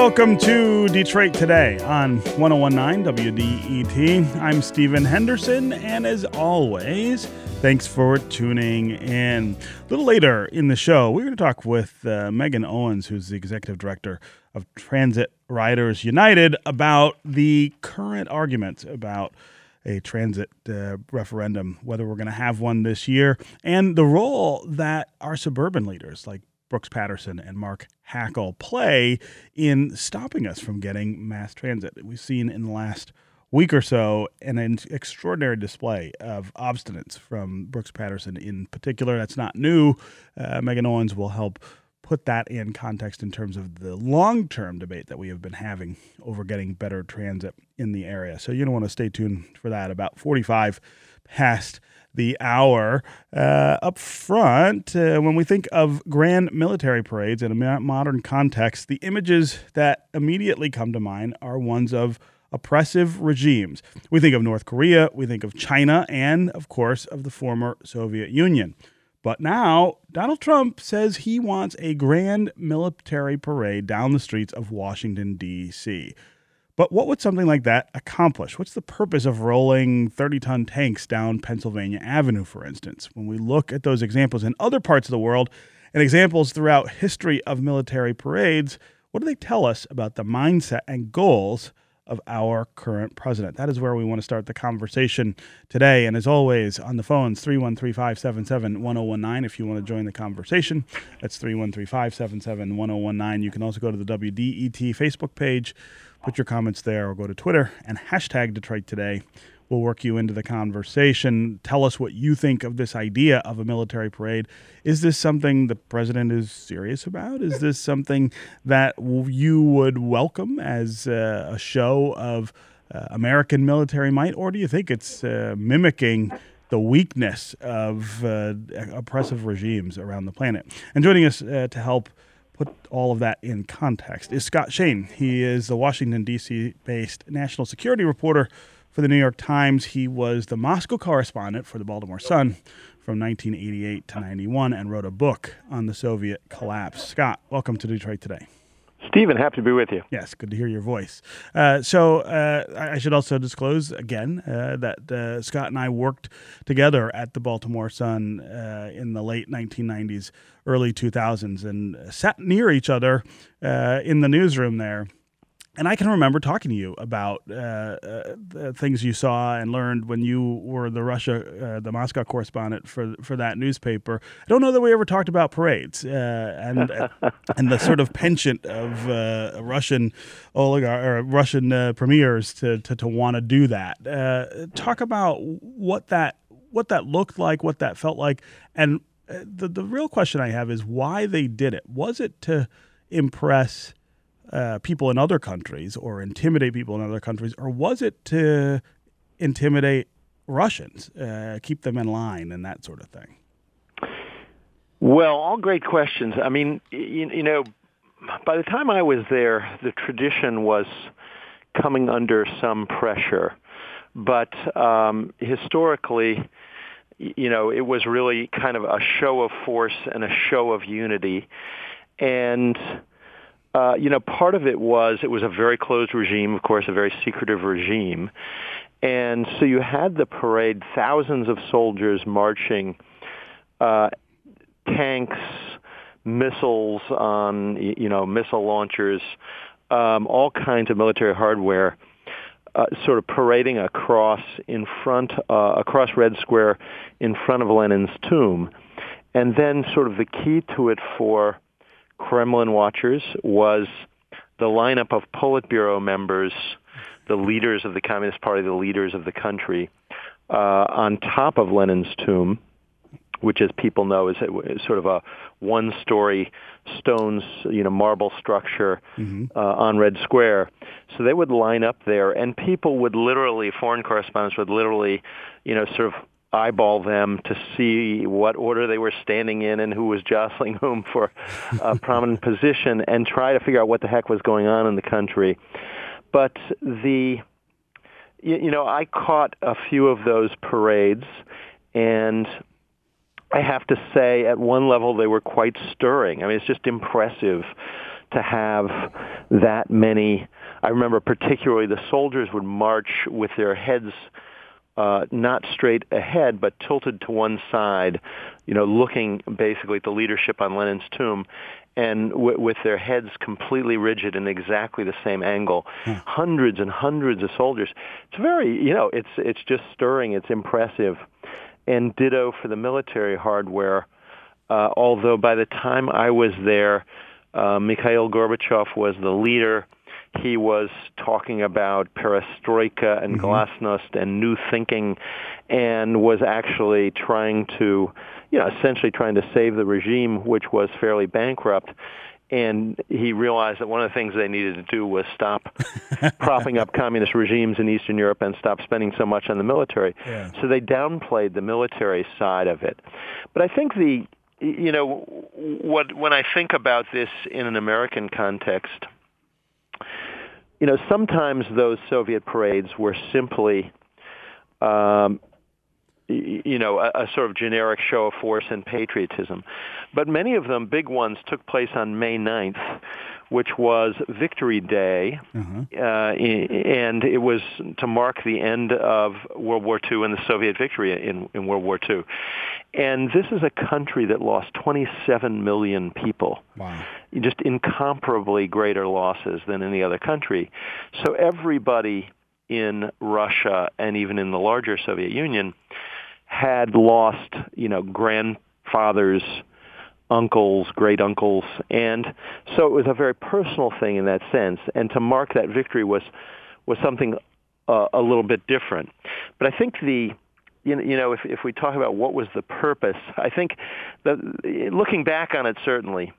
Welcome to Detroit Today on 1019 WDET. I'm Stephen Henderson, and as always, thanks for tuning in. A little later in the show, we're going to talk with uh, Megan Owens, who's the executive director of Transit Riders United, about the current argument about a transit uh, referendum, whether we're going to have one this year, and the role that our suburban leaders like Brooks Patterson and Mark Hackel play in stopping us from getting mass transit. We've seen in the last week or so an extraordinary display of obstinance from Brooks Patterson in particular. That's not new. Uh, Megan Owens will help put that in context in terms of the long term debate that we have been having over getting better transit in the area. So you don't want to stay tuned for that. About 45 past the hour. Uh, up front, uh, when we think of grand military parades in a modern context, the images that immediately come to mind are ones of oppressive regimes. We think of North Korea, we think of China, and of course, of the former Soviet Union. But now, Donald Trump says he wants a grand military parade down the streets of Washington, D.C. But what would something like that accomplish? What's the purpose of rolling 30 ton tanks down Pennsylvania Avenue, for instance? When we look at those examples in other parts of the world and examples throughout history of military parades, what do they tell us about the mindset and goals of our current president. That is where we want to start the conversation today. And as always, on the phones, 313 577 1019 if you want to join the conversation. That's 313 577 1019. You can also go to the WDET Facebook page put your comments there or go to Twitter and hashtag Detroit Today. We'll work you into the conversation. Tell us what you think of this idea of a military parade. Is this something the president is serious about? Is this something that you would welcome as uh, a show of uh, American military might? Or do you think it's uh, mimicking the weakness of uh, oppressive regimes around the planet? And joining us uh, to help put all of that in context is Scott Shane. He is the Washington, D.C. based national security reporter for the New York Times. He was the Moscow correspondent for the Baltimore Sun from 1988 to 91 and wrote a book on the Soviet collapse. Scott, welcome to Detroit Today. Stephen, happy to be with you. Yes, good to hear your voice. Uh, so uh, I should also disclose again uh, that uh, Scott and I worked together at the Baltimore Sun uh, in the late 1990s, early 2000s, and sat near each other uh, in the newsroom there and I can remember talking to you about uh, uh, the things you saw and learned when you were the Russia, uh, the Moscow correspondent for for that newspaper. I don't know that we ever talked about parades uh, and and the sort of penchant of uh, Russian oligarch or Russian uh, premiers to to, to want to do that. talk about what that what that looked like, what that felt like, and the the real question I have is why they did it. Was it to impress? Uh, people in other countries or intimidate people in other countries, or was it to intimidate Russians, uh, keep them in line, and that sort of thing? Well, all great questions. I mean, you, you know, by the time I was there, the tradition was coming under some pressure, but um, historically, you know, it was really kind of a show of force and a show of unity, and uh, you know, part of it was it was a very closed regime, of course, a very secretive regime. And so you had the parade, thousands of soldiers marching, uh, tanks, missiles on, you know, missile launchers, um, all kinds of military hardware, uh, sort of parading across in front, uh, across Red Square in front of Lenin's tomb. And then sort of the key to it for Kremlin watchers was the lineup of Politburo members, the leaders of the Communist Party, the leaders of the country, uh, on top of Lenin's tomb, which, as people know, is, a, is sort of a one-story stones, you know, marble structure mm-hmm. uh, on Red Square. So they would line up there, and people would literally, foreign correspondents would literally, you know, sort of eyeball them to see what order they were standing in and who was jostling whom for a prominent position and try to figure out what the heck was going on in the country. But the, you know, I caught a few of those parades and I have to say at one level they were quite stirring. I mean, it's just impressive to have that many. I remember particularly the soldiers would march with their heads uh, not straight ahead, but tilted to one side, you know, looking basically at the leadership on Lenin's tomb, and w- with their heads completely rigid in exactly the same angle. Hmm. Hundreds and hundreds of soldiers. It's very, you know, it's it's just stirring. It's impressive, and ditto for the military hardware. Uh, although by the time I was there, uh, Mikhail Gorbachev was the leader he was talking about perestroika and mm-hmm. glasnost and new thinking and was actually trying to, you know, essentially trying to save the regime, which was fairly bankrupt. And he realized that one of the things they needed to do was stop propping up communist regimes in Eastern Europe and stop spending so much on the military. Yeah. So they downplayed the military side of it. But I think the, you know, what when I think about this in an American context, you know, sometimes those Soviet parades were simply, um, you know, a, a sort of generic show of force and patriotism. But many of them, big ones, took place on May 9th, which was Victory Day, mm-hmm. uh, and it was to mark the end of World War II and the Soviet victory in, in World War II. And this is a country that lost 27 million people. Wow. Just incomparably greater losses than any other country. So everybody in Russia and even in the larger Soviet Union had lost, you know, grandfathers, uncles, great uncles, and so it was a very personal thing in that sense. And to mark that victory was was something uh, a little bit different. But I think the you know, you know if, if we talk about what was the purpose, I think that looking back on it, certainly,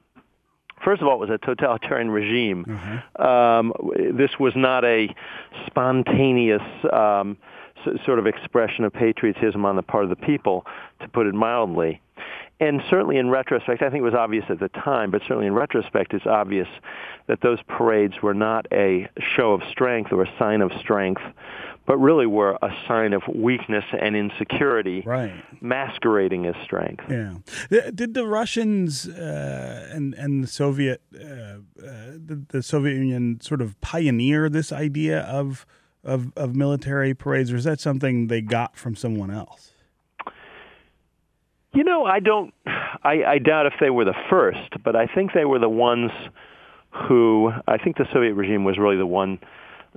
first of all, it was a totalitarian regime. Mm-hmm. Um, this was not a spontaneous um, sort of expression of patriotism on the part of the people, to put it mildly and certainly in retrospect, I think it was obvious at the time, but certainly in retrospect, it's obvious that those parades were not a show of strength or a sign of strength, but really were a sign of weakness and insecurity, right. masquerading as strength. Yeah. Did the Russians uh, and and the Soviet uh, uh, the, the Soviet Union sort of pioneer this idea of of of military parades, or is that something they got from someone else? You know, I don't. I, I doubt if they were the first, but I think they were the ones who. I think the Soviet regime was really the one,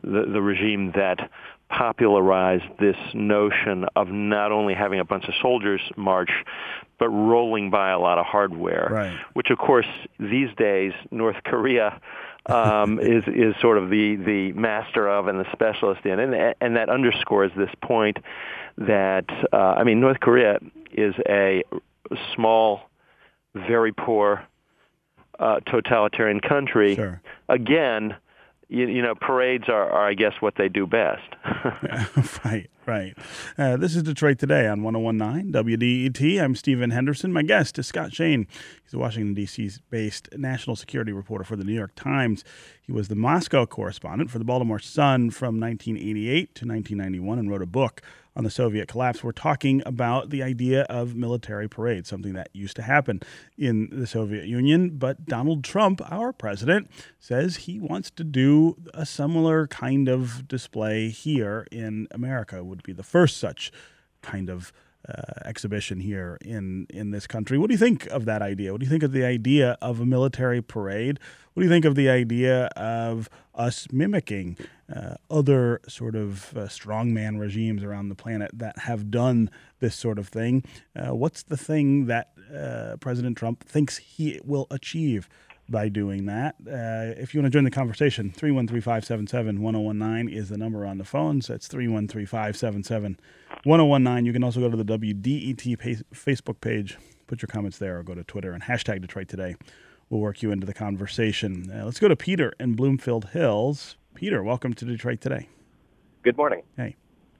the, the regime that popularized this notion of not only having a bunch of soldiers march, but rolling by a lot of hardware. Right. Which, of course, these days North Korea um, is is sort of the the master of and the specialist in, and and that underscores this point that uh, I mean North Korea is a small, very poor, uh, totalitarian country. Sure. Again, you, you, know, parades are, are, I guess, what they do best. right, right. Uh, this is Detroit Today on 1019 WDET. I'm Stephen Henderson. My guest is Scott Shane. He's a Washington, D.C. based national security reporter for the New York Times. He was the Moscow correspondent for the Baltimore Sun from 1988 to 1991 and wrote a book on the Soviet collapse, we're talking about the idea of military parades, something that used to happen in the Soviet Union. But Donald Trump, our president, says he wants to do a similar kind of display here in America. Would be the first such kind of uh, exhibition here in in this country. What do you think of that idea? What do you think of the idea of a military parade? What do you think of the idea of us mimicking uh, other sort of uh, strongman regimes around the planet that have done this sort of thing? Uh, what's the thing that uh, President Trump thinks he will achieve by doing that. Uh, if you want to join the conversation, 313 577 1019 is the number on the phones. That's 313 577 1019. You can also go to the WDET Facebook page, put your comments there, or go to Twitter and hashtag Detroit Today. We'll work you into the conversation. Uh, let's go to Peter in Bloomfield Hills. Peter, welcome to Detroit Today. Good morning. Hey,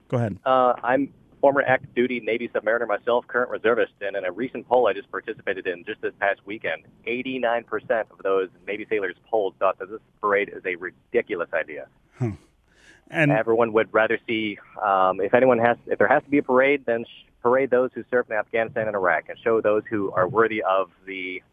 go ahead. Uh, I'm former active duty Navy submariner myself, current reservist, and in a recent poll I just participated in just this past weekend, 89% of those Navy sailors polled thought that this parade is a ridiculous idea. Huh. And everyone would rather see, um, if anyone has, if there has to be a parade, then sh- parade those who served in Afghanistan and Iraq, and show those who are worthy of the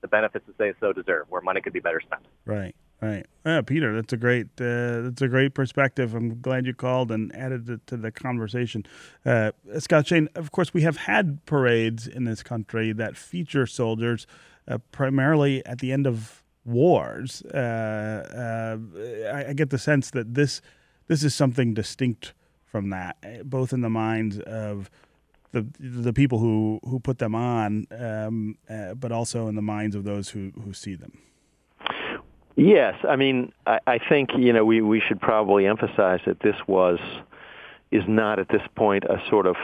the benefits that they so deserve, where money could be better spent. Right. Right. Yeah, Peter, that's a great uh, that's a great perspective. I'm glad you called and added it to the conversation. Uh, Scott Shane, of course, we have had parades in this country that feature soldiers uh, primarily at the end of wars. Uh, uh, I, I, get the sense that this this is something distinct from that, eh, both in the minds of the the people who, who put them on, um, uh, but also in the minds of those who, who see them. Yes, I mean, I, I think you know we we should probably emphasize that this was is not at this point a sort of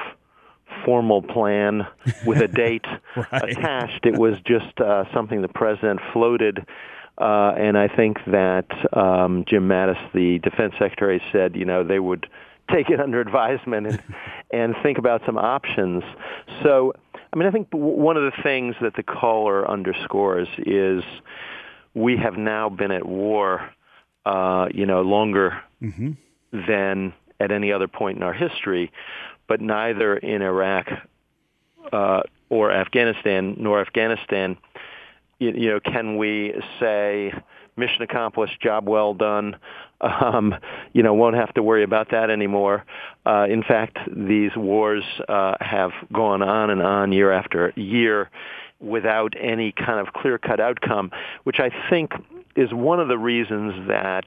formal plan with a date right. attached. It was just uh, something the president floated. Uh, and I think that um, Jim Mattis, the defense secretary, said, you know, they would take it under advisement and, and think about some options. So, I mean, I think one of the things that the caller underscores is we have now been at war, uh, you know, longer mm-hmm. than at any other point in our history, but neither in Iraq uh, or Afghanistan nor Afghanistan, you, you know, can we say mission accomplished, job well done. Um, you know, won't have to worry about that anymore. Uh, in fact, these wars uh, have gone on and on year after year without any kind of clear-cut outcome, which I think is one of the reasons that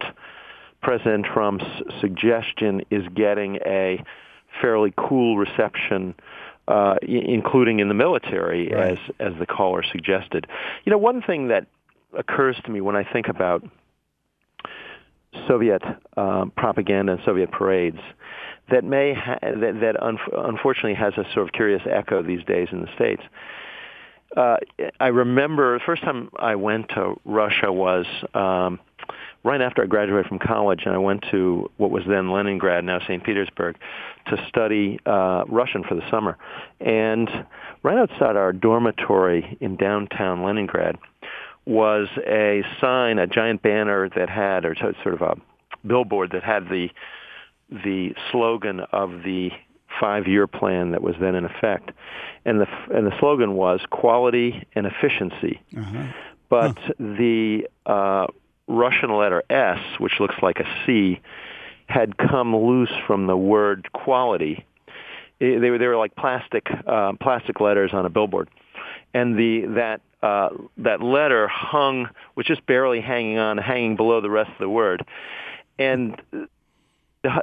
President Trump's suggestion is getting a fairly cool reception, uh, including in the military, right. as as the caller suggested. You know, one thing that occurs to me when I think about Soviet um, propaganda and Soviet parades that may ha- that, that un- unfortunately has a sort of curious echo these days in the states uh, I remember the first time I went to Russia was um, right after I graduated from college, and I went to what was then Leningrad, now St. Petersburg, to study uh, Russian for the summer. And right outside our dormitory in downtown Leningrad was a sign, a giant banner that had, or sort of a billboard that had the the slogan of the five-year plan that was then in effect, and the and the slogan was quality and efficiency. Uh-huh. But huh. the uh, Russian letter S, which looks like a C, had come loose from the word quality. It, they were they were like plastic uh, plastic letters on a billboard, and the that uh, that letter hung was just barely hanging on, hanging below the rest of the word, and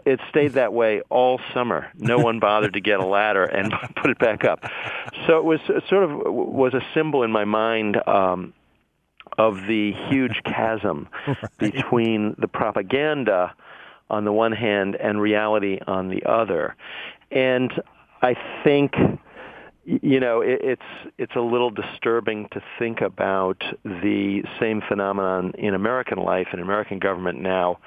it stayed that way all summer. No one bothered to get a ladder and put it back up. So it was it sort of was a symbol in my mind um, of the huge chasm right. between the propaganda on the one hand and reality on the other. And I think you know it, it's it's a little disturbing to think about the same phenomenon in American life and American government now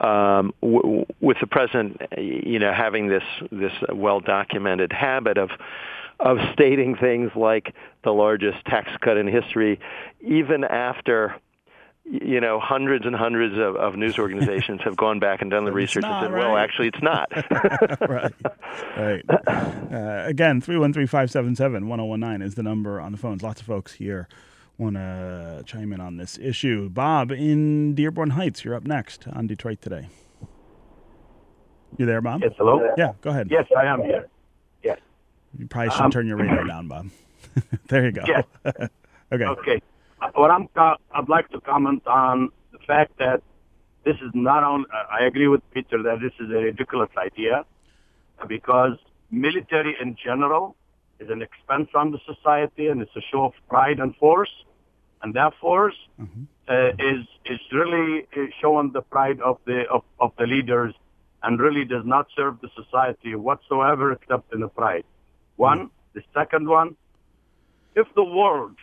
um, w- with the president, you know, having this this well documented habit of of stating things like the largest tax cut in history, even after you know hundreds and hundreds of, of news organizations have gone back and done the research and said, right. well, actually, it's not. right. Right. Uh, again, three one three five seven seven one zero one nine is the number on the phones. Lots of folks here want to chime in on this issue. Bob in Dearborn Heights, you're up next on Detroit Today. You there, Bob? Yes, hello? Yeah, go ahead. Yes, I am here. Yes. You probably should um, turn your radio down, Bob. there you go. Yes. okay. Okay. What I'm, I'd like to comment on the fact that this is not on, I agree with Peter that this is a ridiculous idea because military in general is an expense on the society and it's a show of pride and force and that force mm-hmm. uh, is is really showing the pride of the of, of the leaders and really does not serve the society whatsoever except in the pride. One, mm-hmm. the second one, if the world,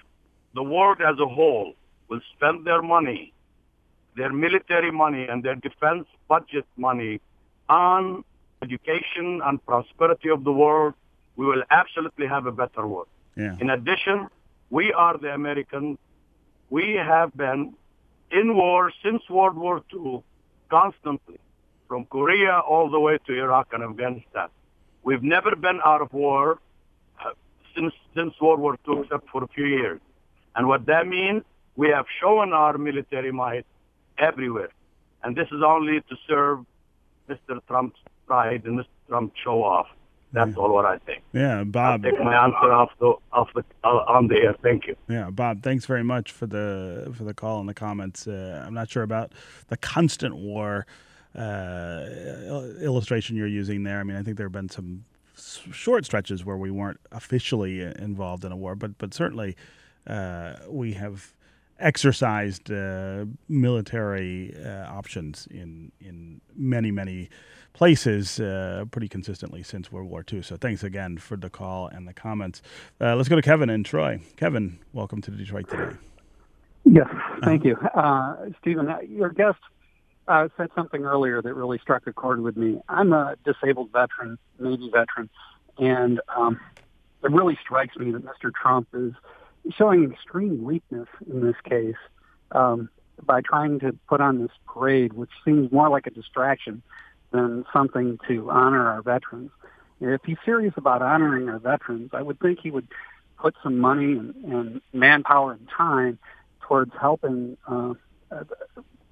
the world as a whole, will spend their money, their military money and their defense budget money on education and prosperity of the world, we will absolutely have a better world. Yeah. In addition, we are the Americans we have been in war since World War II constantly, from Korea all the way to Iraq and Afghanistan. We've never been out of war uh, since since World War II, except for a few years. And what that means, we have shown our military might everywhere. And this is only to serve Mr. Trump's pride and Mr. Trump's show off. That's all what I think. Yeah, Bob. I'll take my answer off the off the uh, on the air. Thank you. Yeah, Bob. Thanks very much for the for the call and the comments. Uh, I'm not sure about the constant war uh, illustration you're using there. I mean, I think there have been some short stretches where we weren't officially involved in a war, but but certainly uh, we have exercised uh, military uh, options in in many many places uh, pretty consistently since World War II. So thanks again for the call and the comments. Uh, let's go to Kevin in Troy. Kevin, welcome to Detroit today. Yes, thank you, uh, Stephen. Your guest uh, said something earlier that really struck a chord with me. I'm a disabled veteran, Navy veteran, and um, it really strikes me that Mr. Trump is showing extreme weakness in this case um, by trying to put on this parade, which seems more like a distraction than something to honor our veterans. If he's serious about honoring our veterans, I would think he would put some money and, and manpower and time towards helping uh,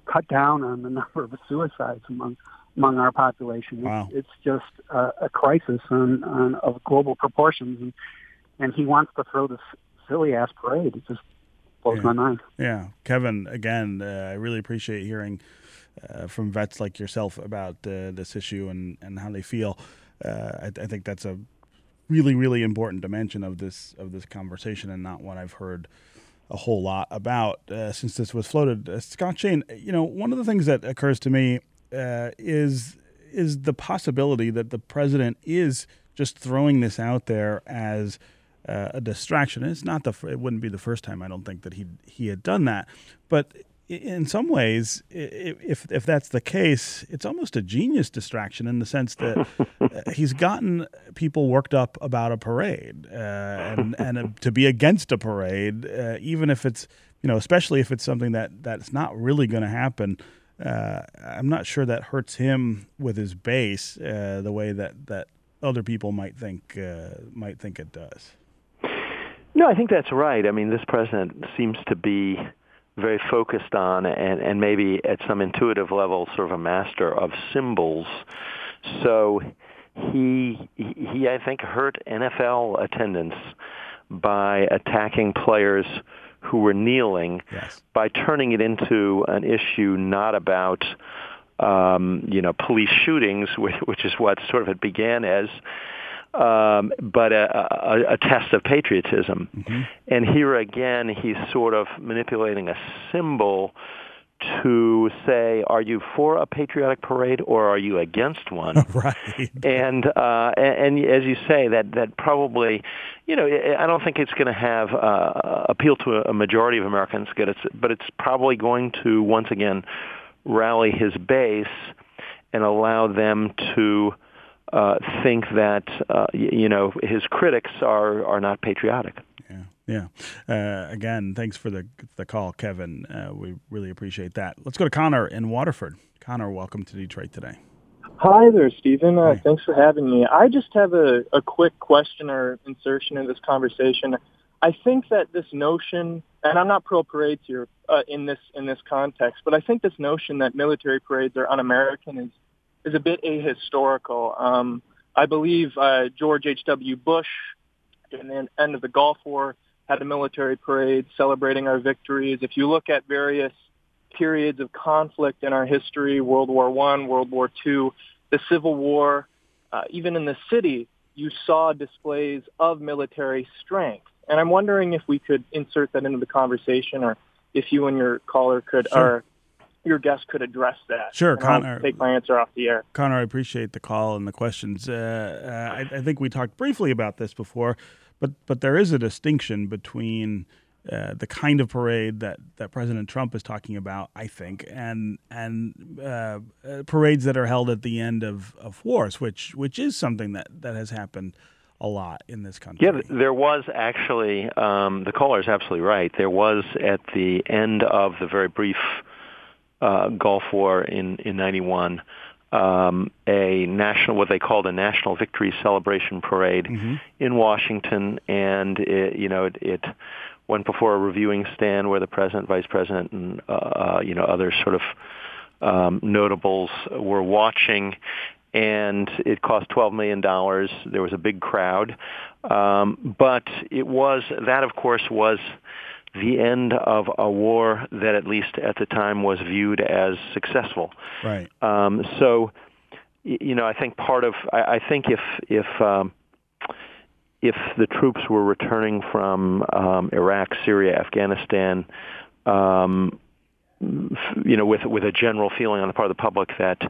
cut down on the number of suicides among among our population. Wow. It's, it's just uh, a crisis on, on of global proportions, and, and he wants to throw this silly ass parade. It just blows yeah. my mind. Yeah, Kevin. Again, uh, I really appreciate hearing uh, from vets like yourself about uh, this issue and, and how they feel. Uh, I, I, think that's a really really important dimension of this of this conversation and not one I've heard a whole lot about uh, since this was floated. Uh, Scott Shane, you know, one of the things that occurs to me uh, is is the possibility that the president is just throwing this out there as a distraction. And it's not the it wouldn't be the first time I don't think that he he had done that, but in some ways, if if that's the case, it's almost a genius distraction in the sense that he's gotten people worked up about a parade uh, and and a, to be against a parade, uh, even if it's you know, especially if it's something that that's not really going to happen. Uh, I'm not sure that hurts him with his base uh, the way that that other people might think uh, might think it does. No, I think that's right. I mean, this president seems to be very focused on and, and maybe at some intuitive level sort of a master of symbols. So he he I think hurt NFL attendance by attacking players who were kneeling yes. by turning it into an issue not about um, you know police shootings, which, which is what sort of it began as, um, but a, a, a, test of patriotism. Mm-hmm. And here again, he's sort of manipulating a symbol to say, are you for a patriotic parade or are you against one? right. And, uh, and, and as you say, that that probably, you know, I don't think it's going to have uh, appeal to a majority of Americans, but it's probably going to once again rally his base and allow them to uh, think that uh, you know his critics are are not patriotic. Yeah, yeah. Uh, again, thanks for the the call, Kevin. Uh, we really appreciate that. Let's go to Connor in Waterford. Connor, welcome to Detroit today. Hi there, Stephen. Uh, thanks for having me. I just have a, a quick question or insertion in this conversation. I think that this notion, and I'm not pro parades here uh, in this in this context, but I think this notion that military parades are un-American is is a bit ahistorical. Um, I believe uh, George H.W. Bush, in the end of the Gulf War, had a military parade celebrating our victories. If you look at various periods of conflict in our history, World War One, World War Two, the Civil War, uh, even in the city, you saw displays of military strength. And I'm wondering if we could insert that into the conversation, or if you and your caller could, sure. or your guest could address that. Sure, Connor. I'll take my answer off the air. Connor, I appreciate the call and the questions. Uh, uh, I, I, think we talked briefly about this before, but but there is a distinction between uh, the kind of parade that, that President Trump is talking about, I think, and and uh, uh, parades that are held at the end of, of wars, which which is something that, that has happened a lot in this country. Yeah, there was actually, um, the caller is absolutely right. There was at the end of the very brief uh, Gulf War in in '91, uh, um, a national, what they called a national victory celebration parade Mm-hmm. in Washington, and it, you know it, it went before a reviewing stand where the president, vice president, and uh, uh, you know other sort of um, notables were watching. And it cost twelve million dollars. There was a big crowd, um, but it was that, of course, was the end of a war that, at least at the time, was viewed as successful. Right. Um, so, you know, I think part of I, I think if if um, if the troops were returning from um, Iraq, Syria, Afghanistan, um, f- you know, with with a general feeling on the part of the public that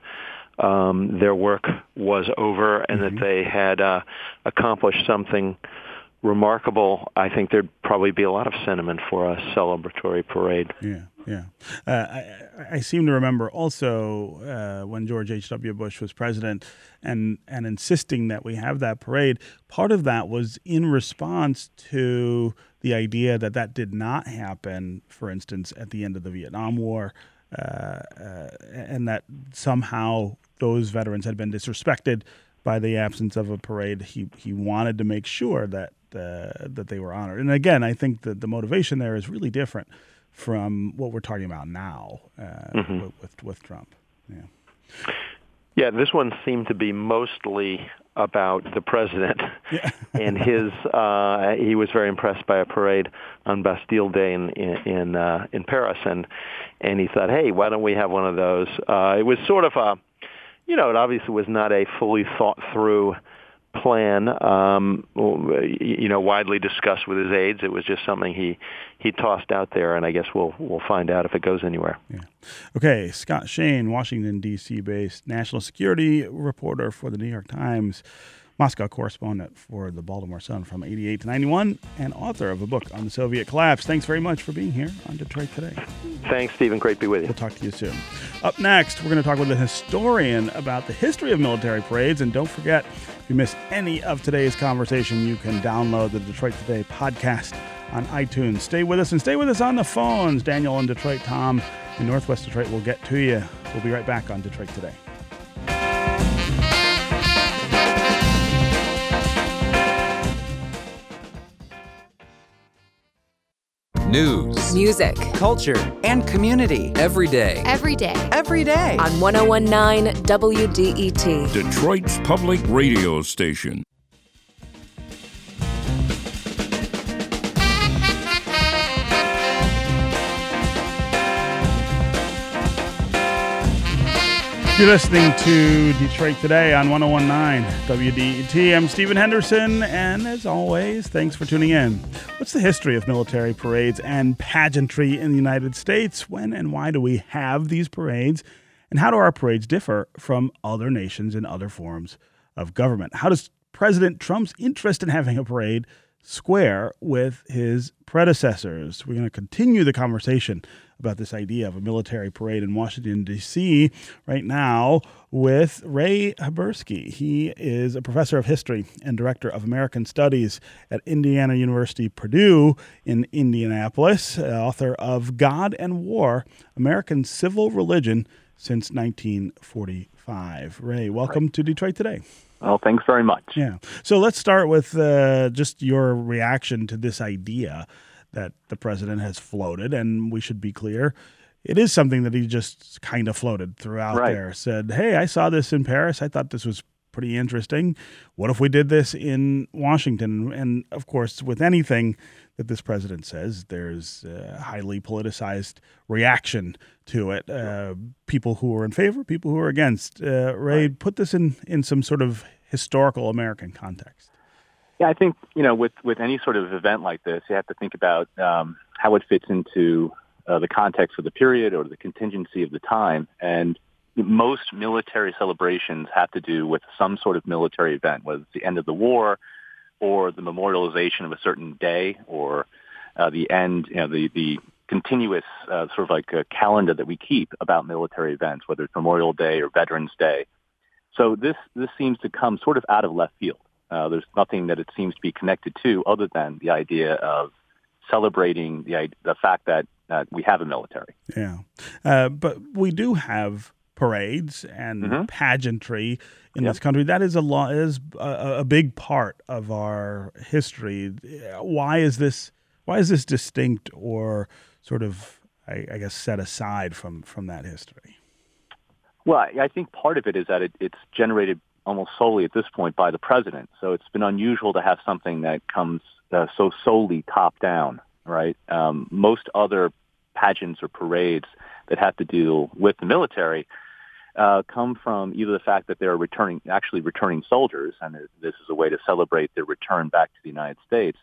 um, their work was over and that they had uh, accomplished something remarkable, I think there'd probably be a lot of sentiment for a celebratory parade. Yeah, yeah. Uh, I, I seem to remember also uh, when George H.W. Bush was president and, and insisting that we have that parade, part of that was in response to the idea that that did not happen, for instance, at the end of the Vietnam War. Uh, uh, and that somehow those veterans had been disrespected by the absence of a parade. He he wanted to make sure that uh, that they were honored. And again, I think that the motivation there is really different from what we're talking about now uh, with, with with Trump. Yeah. Yeah, this one seemed to be mostly about the president Yeah. and his. Uh, he was very impressed by a parade on Bastille Day in in in, uh, in Paris, and and he thought, hey, why don't we have one of those? Uh, it was sort of a, you know, it obviously was not a fully thought through plan, um, you know, widely discussed with his aides. It was just something he he tossed out there, and I guess we'll we'll find out if it goes anywhere. Yeah. Okay, Scott Shane, Washington D.C. based national security reporter for the New York Times, Moscow correspondent for the Baltimore Sun from 88 to 91, and author of a book on the Soviet collapse. Thanks very much for being here on Detroit Today. Thanks, Stephen. Great to be with you. We'll talk to you soon. Up next, we're going to talk with a historian about the history of military parades. And don't forget, if you miss any of today's conversation, you can download the Detroit Today podcast on iTunes. Stay with us and stay with us on the phones. Daniel in Detroit, Tom in Northwest Detroit will get to you. We'll be right back on Detroit Today. News, Music culture, and community every day. every day. every day. on 1019 WDET. Detroit's public radio station. You're listening to Detroit Today on 1019 WDET. I'm Stephen Henderson, and as always, thanks for tuning in. What's the history of military parades and pageantry in the United States? When and why do we have these parades? And how do our parades differ from other nations and other forms of government? How does President Trump's interest in having a parade square with his predecessors? We're going to continue the conversation about this idea of a military parade in Washington, D.C. right now with Ray Haberski. He is a professor of history and director of American Studies at Indiana University, Purdue in Indianapolis, uh, author of God and War American Civil Religion since 1945. Ray, welcome to Detroit Today. Well, thanks very much. Yeah. So let's start with uh, just your reaction to this idea that the president has floated, and we should be clear. It is something that he just kind of floated throughout Right. there. Said, "Hey, I saw this in Paris. I thought this was pretty interesting. What if we did this in Washington?" And of course, with anything that this president says, there's a highly politicized reaction to it. Uh, people who are in favor, people who are against. Uh, Ray, put this in in some sort of historical American context. Yeah, I think you know with with any sort of event like this, you have to think about um, how it fits into uh, the context of the period or the contingency of the time. And most military celebrations have to do with some sort of military event, whether it's the end of the war or the memorialization of a certain day or uh, the end, you know, the the continuous uh, sort of like a calendar that we keep about military events, whether it's Memorial Day or Veterans Day. So this this seems to come sort of out of left field. Uh, there's nothing that it seems to be connected to other than the idea of celebrating the the fact that uh, we have a military. Yeah, uh, but we do have parades and Mm-hmm. pageantry in this country. That is a lo- is a, a big part of our history. Why is this? Why is this distinct or sort of, I, I guess, set aside from from that history? Well, I I think part of it is that it, it's generated almost solely at this point by the president. So it's been unusual to have something that comes uh, so solely top down, right? Um, most other pageants or parades that have to deal with the military uh, come from either the fact that they're returning, actually returning soldiers, and this is a way to celebrate their return back to the United States,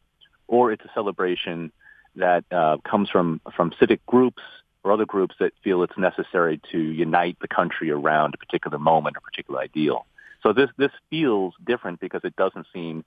or it's a celebration that uh, comes from from civic groups or other groups that feel it's necessary to unite the country around a particular moment or particular ideal. So this this feels different because it doesn't seem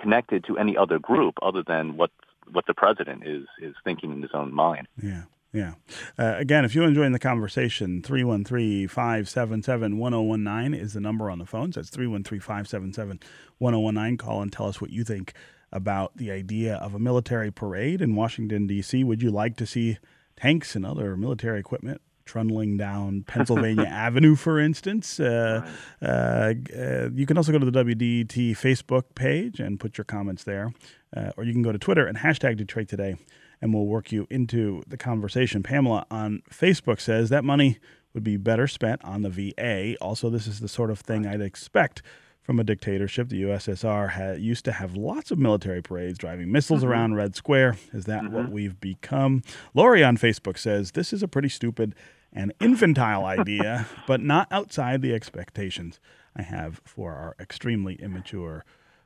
connected to any other group other than what what the president is is thinking in his own mind. Yeah. Yeah. Uh, again, if you're enjoying the conversation, 313 577 1019 is the number on the phones. That's 313 577 1019. Call and tell us what you think about the idea of a military parade in Washington, D.C. Would you like to see tanks and other military equipment trundling down Pennsylvania Avenue, for instance. Uh, uh, uh, you can also go to the WDET Facebook page and put your comments there, uh, or you can go to Twitter and hashtag Detroit Today, and we'll work you into the conversation. Pamela on Facebook says that money would be better spent on the VA. Also, this is the sort of thing I'd expect from a dictatorship. The USSR had, used to have lots of military parades driving missiles Mm-hmm. around Red Square. Is that what we've become? Lori on Facebook says this is a pretty stupid and infantile idea, but not outside the expectations I have for our extremely immature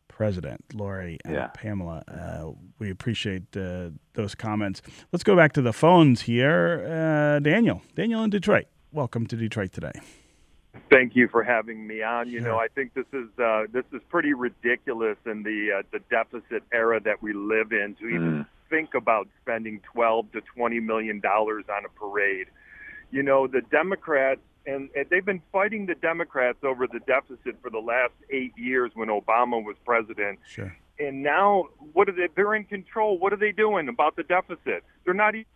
president. Lori and Yeah. Pamela, uh, we appreciate uh, those comments. Let's go back to the phones here. Uh, Daniel, Daniel in Detroit. Welcome to Detroit today. Thank you for having me on. You Sure. know, I think this is uh, this is pretty ridiculous in the uh, the deficit era that we live in to even think about spending 12 to 20 million dollars on a parade. You know, the Democrats and, and they've been fighting the Democrats over the deficit for the last eight years when Obama was president. Sure. And now, what are they? They're in control. What are they doing about the deficit? They're not even.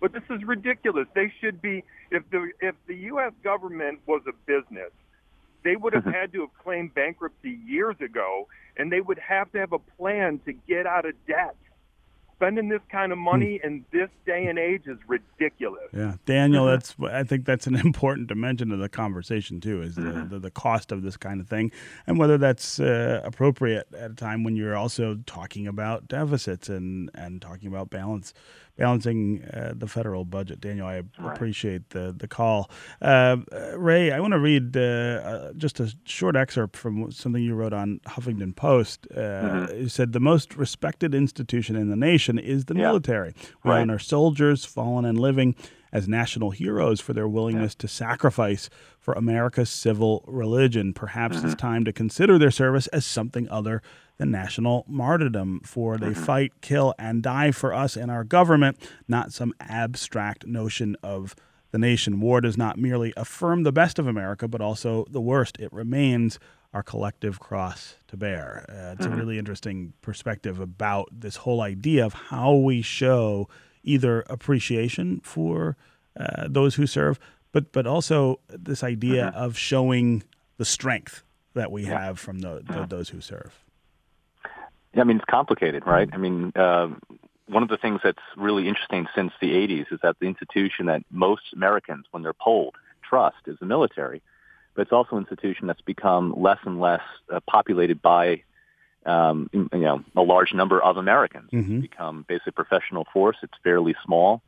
But this is ridiculous. They should be. If the if the U.S. government was a business, they would have mm-hmm. had to have claimed bankruptcy years ago, and they would have to have a plan to get out of debt. Spending this kind of money in this day and age is ridiculous. Yeah, Daniel, that's I think that's an important dimension of the conversation too, is the, Mm-hmm. the, the cost of this kind of thing, and whether that's uh, appropriate at a time when you're also talking about deficits and and talking about balance, balancing uh, the federal budget. Daniel, I appreciate the the call. Uh, Ray, I want to read uh, uh, just a short excerpt from something you wrote on Huffington Post. Uh, Mm-hmm. You said the most respected institution in the nation is the Yeah. military. We Right. honor soldiers, fallen and living, as national heroes for their willingness to sacrifice for America's civil religion. Perhaps Mm-hmm. it's time to consider their service as something other than national martyrdom, for they Mm-hmm. fight, kill, and die for us and our government, not some abstract notion of the nation. War does not merely affirm the best of America, but also the worst. It remains our collective cross to bear. Uh, it's a really interesting perspective about this whole idea of how we show either appreciation for uh, those who serve, but but also this idea of showing the strength that we have from the, the, those who serve. I mean, it's complicated, right? I mean, uh, one of the things that's really interesting since the 80s is that the institution that most Americans, when they're polled, trust is the military. But it's also an institution that's become less and less uh, populated by, um, you know, a large number of Americans. Mhm. It's become basically a professional force. It's fairly small.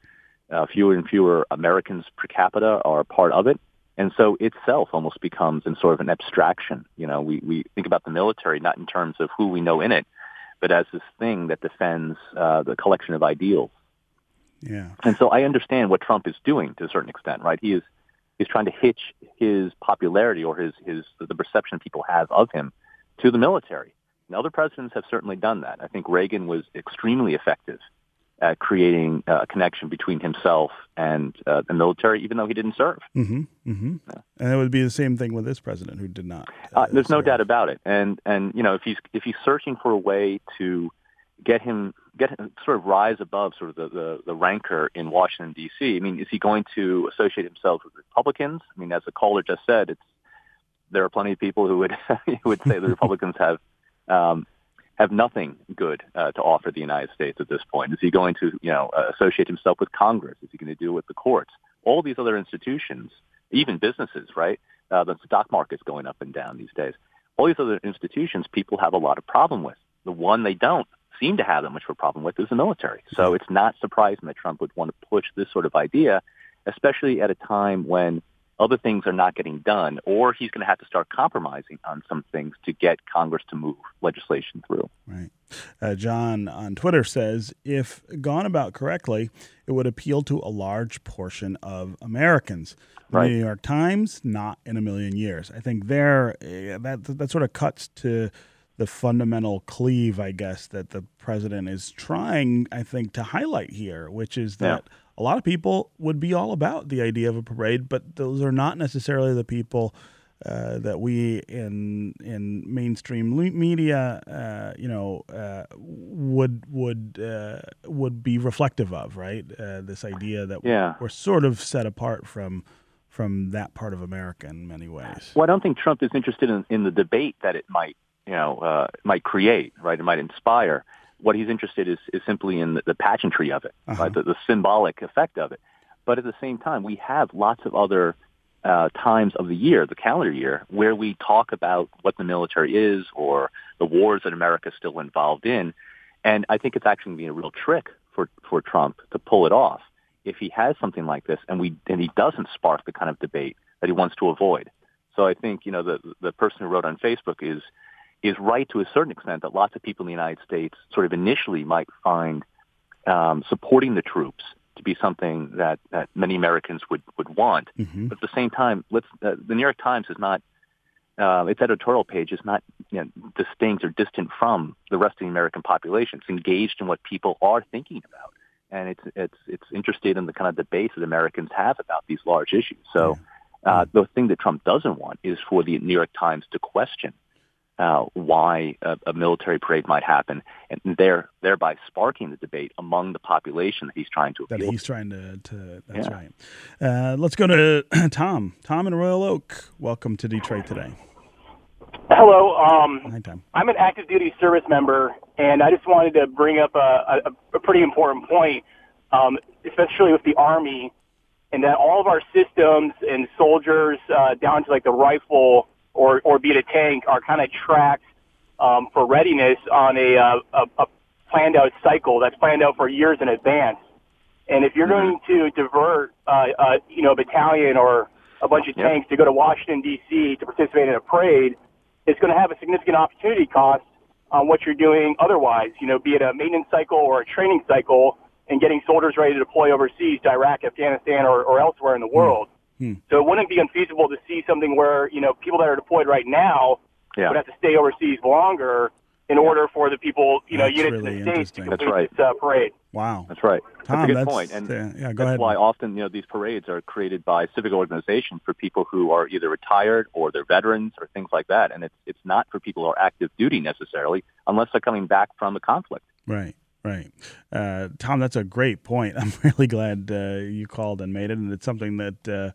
Uh, fewer and fewer Americans per capita are part of it. And so itself almost becomes in sort of an abstraction. You know, we, we think about the military not in terms of who we know in it, but as this thing that defends uh, the collection of ideals. Yeah. And so I understand what Trump is doing to a certain extent, right? He is he's trying to hitch his popularity or his his the perception people have of him to the military. And other presidents have certainly done that. I think Reagan was extremely effective at creating uh, a connection between himself and uh, the military, even though he didn't serve. Mm-hmm. Mm-hmm. And it would be the same thing with this president who did not. Uh, there's no doubt about it. And and you know if he's if he's searching for a way to get him get him sort of rise above sort of the, the, the rancor in Washington D.C. I mean, is he going to associate himself with Republicans? I mean, as the caller just said, it's there are plenty of people who would who would say the Republicans have um, have nothing good uh, to offer the United States at this point. Is he going to you know uh, associate himself with Congress? Is he going to it with the courts? All these other institutions, even businesses, right? Uh, the stock market's going up and down these days. All these other institutions, people have a lot of problem with. The one they don't seem to have that much of a problem with is the military. So it's not surprising that Trump would want to push this sort of idea, especially at a time when other things are not getting done, or he's going to have to start compromising on some things to get Congress to move legislation through. Right. Uh, John on Twitter says if gone about correctly, it would appeal to a large portion of Americans. The Right. New York Times, not in a million years. I think there that that sort of cuts to the fundamental cleave, I guess, that the president is trying, I think, to highlight here, which is Yeah. A lot of people would be all about the idea of a parade, but those are not necessarily the people uh, that we in in mainstream media, uh, you know, uh, would would uh, would be reflective of, right? Uh, this idea that Yeah. we're sort of set apart from from that part of America in many ways. Well, I don't think Trump is interested in, in the debate that it might, you know, uh, might create, right? It might inspire. What he's interested is, is simply in the, the pageantry of it, right? The, the symbolic effect of it. But at the same time, we have lots of other uh, times of the year, the calendar year, where we talk about what the military is or the wars that America is still involved in. And I think it's actually going to be a real trick for, for Trump to pull it off if he has something like this and we and he doesn't spark the kind of debate that he wants to avoid. So I think you know the the person who wrote on Facebook is is right to a certain extent that lots of people in the United States sort of initially might find um, supporting the troops to be something that, that many Americans would, would want. Mhm. But at the same time, let's, uh, the New York Times is not, uh, its editorial page is not you know, distinct or distant from the rest of the American population. It's engaged in what people are thinking about. And it's, it's, it's interested in the kind of debates that Americans have about these large issues. So uh, the thing that Trump doesn't want is for the New York Times to question uh, why a, a military parade might happen, and there, thereby sparking the debate among the population that he's trying to appeal. that he's trying to. to that's Yeah. right. Uh, let's go to Tom. Tom in Royal Oak. Welcome to Detroit today. Hello. Um, Hi, Tom. I'm an active duty service member, and I just wanted to bring up a, a, a pretty important point, um, especially with the Army, and that all of our systems and soldiers, uh, down to like the rifle or, or be it a tank, are kind of tracked um, for readiness on a, uh, a, a planned out cycle that's planned out for years in advance. And if you're going to divert, uh, uh, you know, a battalion or a bunch of Yep. tanks to go to Washington D.C. to participate in a parade, it's going to have a significant opportunity cost on what you're doing otherwise. You know, be it a maintenance cycle or a training cycle, and getting soldiers ready to deploy overseas to Iraq, Afghanistan, or, or elsewhere in the world. Hmm. So it wouldn't be unfeasible to see something where you know people that are deployed right now Yeah. would have to stay overseas longer in order for the people, you know, That's units really in the states to interesting. That's complete right. this uh, parade. Wow. That's right. Tom, that's a good that's- point. And uh, yeah, go that's ahead. why often, you know, these parades are created by civic organizations for people who are either retired or they're veterans or things like that. And it's it's not for people who are active duty necessarily, unless they're coming back from a conflict. Right, right. Uh, Tom, that's a great point. I'm really glad uh, you called and made it, and it's something that uh,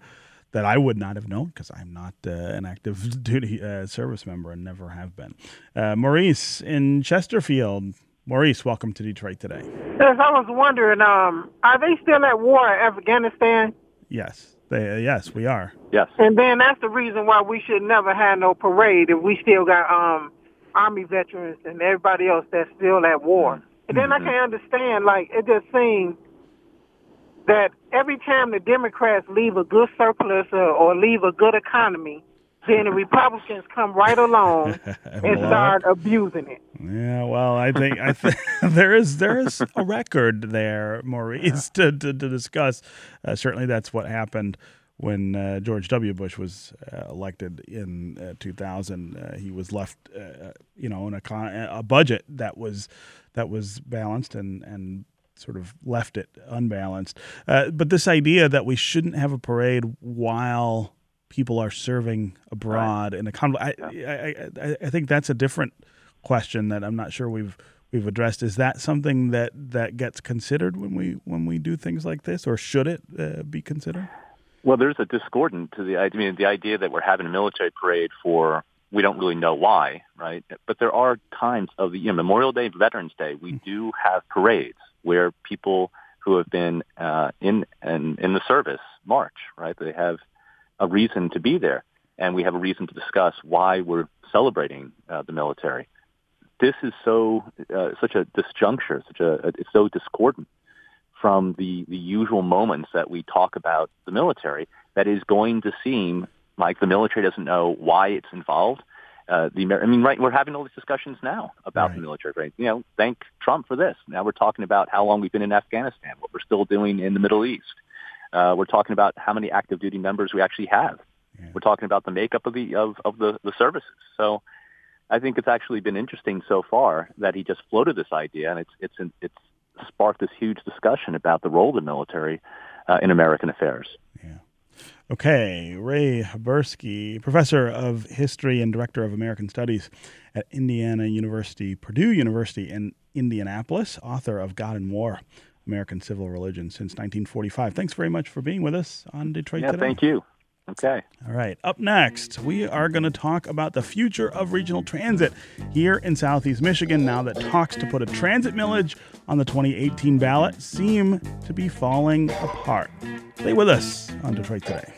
that I would not have known because I'm not uh, an active duty uh, service member and never have been. Uh, Maurice in Chesterfield. Maurice, welcome to Detroit today. Yes, I was wondering, um, are they still at war in Afghanistan? Yes, they, uh, yes, we are. Yes. And then that's the reason why we should never have no parade if we still got um army veterans and everybody else that's still at war. And then I can understand, like it just seems that every time the Democrats leave a good surplus or, or leave a good economy, then the Republicans come right along and Well, start abusing it. Yeah, well, I think I think there is there is a record there, Maurice, to, to, to discuss. Uh, certainly, that's what happened when uh, George W. Bush was uh, elected in uh, 2000. Uh, he was left, uh, you know, in a con- a budget that was that was balanced and and sort of left it unbalanced. Uh, but this idea that we shouldn't have a parade while people are serving abroad in a conflict, I, I, I, I think that's a different question that I'm not sure we've we've addressed. Is that something that, that gets considered when we when we do things like this, or should it uh, be considered? Well, there's a discordant to the idea. I mean, the idea that we're having a military parade for we don't really know why, right? But there are times of the you know, Memorial Day, Veterans Day, we do have parades where people who have been uh, in and in the service march, right? They have a reason to be there, and we have a reason to discuss why we're celebrating uh, the military. This is so uh, such a disjuncture, such a it's so discordant from the the usual moments that we talk about the military that is going to seem like the military doesn't know why it's involved. Uh, the I mean, right? We're having all these discussions now about right. the military. Right? You know, thank Trump for this. Now we're talking about how long we've been in Afghanistan, what we're still doing in the Middle East. Uh, we're talking about how many active duty members we actually have. Yeah. We're talking about the makeup of the of, of the, the services. So I think it's actually been interesting so far that he just floated this idea, and it's it's it's sparked this huge discussion about the role of the military uh, in American affairs. Yeah. Okay, Ray Haberski, professor of history and director of American Studies at Indiana University, Purdue University in Indianapolis, author of God and War, American Civil Religion since 1945. Thanks very much for being with us on Detroit yeah, Today. thank you. Okay. All right. Up next, we are going to talk about the future of regional transit here in Southeast Michigan now that talks to put a transit millage on the 2018 ballot seem to be falling apart. Stay with us on Detroit Today.